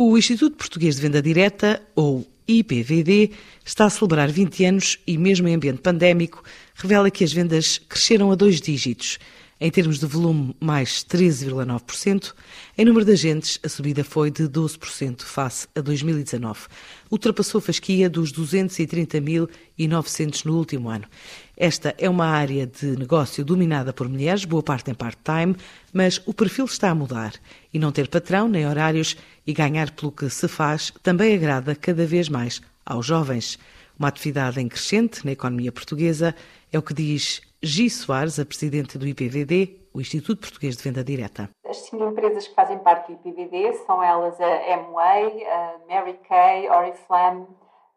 O Instituto Português de Venda Direta, ou IPVD, está a celebrar 20 anos e, mesmo em ambiente pandémico, revela que as vendas cresceram a dois dígitos. Em termos de volume, mais 13,9%. Em número de agentes, a subida foi de 12% face a 2019. Ultrapassou a fasquia dos 230.900 no último ano. Esta é uma área de negócio dominada por mulheres, boa parte em part-time, mas o perfil está a mudar. E não ter patrão nem horários e ganhar pelo que se faz também agrada cada vez mais aos jovens. Uma atividade em crescente na economia portuguesa é o que diz Gi Soares, a presidente do IPVD, o Instituto Português de Venda Direta. As cinco empresas que fazem parte do IPVD são elas a Amway, a Mary Kay, Oriflame,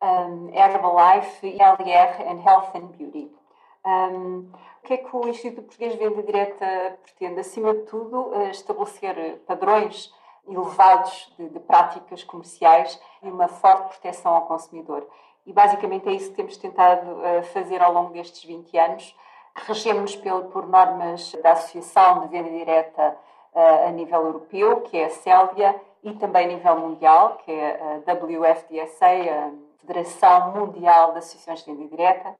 um, Herbalife, LR and Health and Beauty. Um, o que é que o Instituto Português de Venda Direta pretende? Acima de tudo, eh, estabelecer padrões elevados de, de práticas comerciais e uma forte proteção ao consumidor. E basicamente é isso que temos tentado uh, fazer ao longo destes 20 anos. Regemos por normas da Associação de Venda Direta uh, a nível europeu, que é a CELDIA, e também a nível mundial, que é a WFDSA, a Federação Mundial de Associações de Venda Direta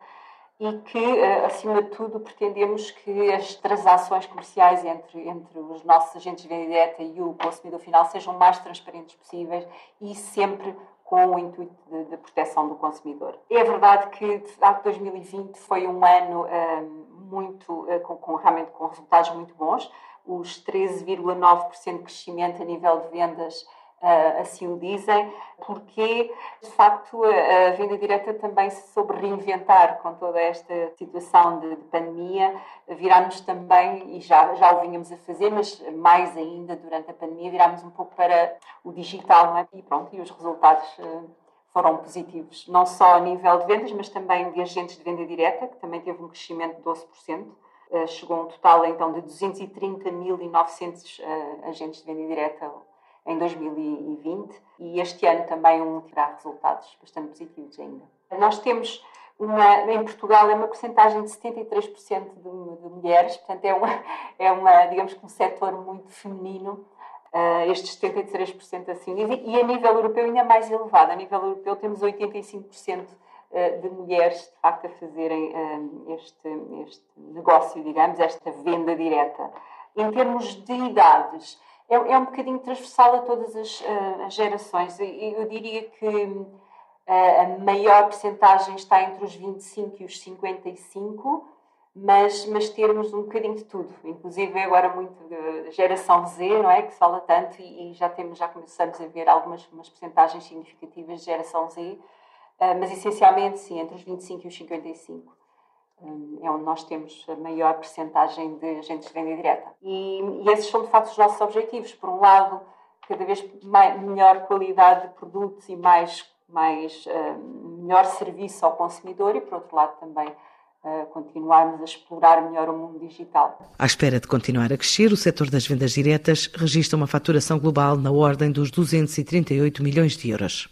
e que, eh, acima de tudo, pretendemos que as transações comerciais entre, entre os nossos agentes de venda direta e o consumidor final sejam mais transparentes possíveis e sempre com o intuito de, proteção do consumidor. É verdade que, de facto, 2020 foi um ano uh, muito, uh, com, com, realmente com resultados muito bons. Os 13,9% de crescimento a nível de vendas assim o dizem, porque de facto a, venda direta também se soube reinventar com toda esta situação de, de pandemia. Virámos também, e já, já o vínhamos a fazer, mas mais ainda durante a pandemia, virámos um pouco para o digital, é? E pronto, e os resultados uh, foram positivos, não só a nível de vendas, mas também de agentes de venda direta, que também teve um crescimento de 12%. Uh, chegou a um total então de 230.900 agentes de venda direta em 2020 e este ano também um terá resultados bastante positivos ainda. Nós temos uma, em Portugal é uma porcentagem de 73% de, de mulheres, portanto é uma, é uma, digamos que um setor muito feminino, uh, estes 73% assim, e a nível europeu ainda mais elevado, a nível europeu temos 85% eh, de mulheres de facto a fazerem uh, este, este negócio, digamos, esta venda direta. Em termos de idades, é, é um bocadinho transversal a todas as, uh, as gerações. Eu, eu, diria que uh, a maior percentagem está entre os 25 e os 55, mas, mas termos um bocadinho de tudo. Inclusive agora muito de geração Z, não é? Que se fala tanto e, e já, temos, já começamos a ver algumas umas percentagens significativas de geração Z, mas essencialmente sim, entre os 25 e os 55 é onde nós temos a maior percentagem de agentes de venda direta. E, e, esses são, de facto, os nossos objetivos. Por um lado, cada vez mais, melhor qualidade de produtos e mais, mais uh, melhor serviço ao consumidor e, por outro lado, também uh, continuarmos a explorar melhor o mundo digital. À espera de continuar a crescer, o setor das vendas diretas registra uma faturação global na ordem dos 238 milhões de euros.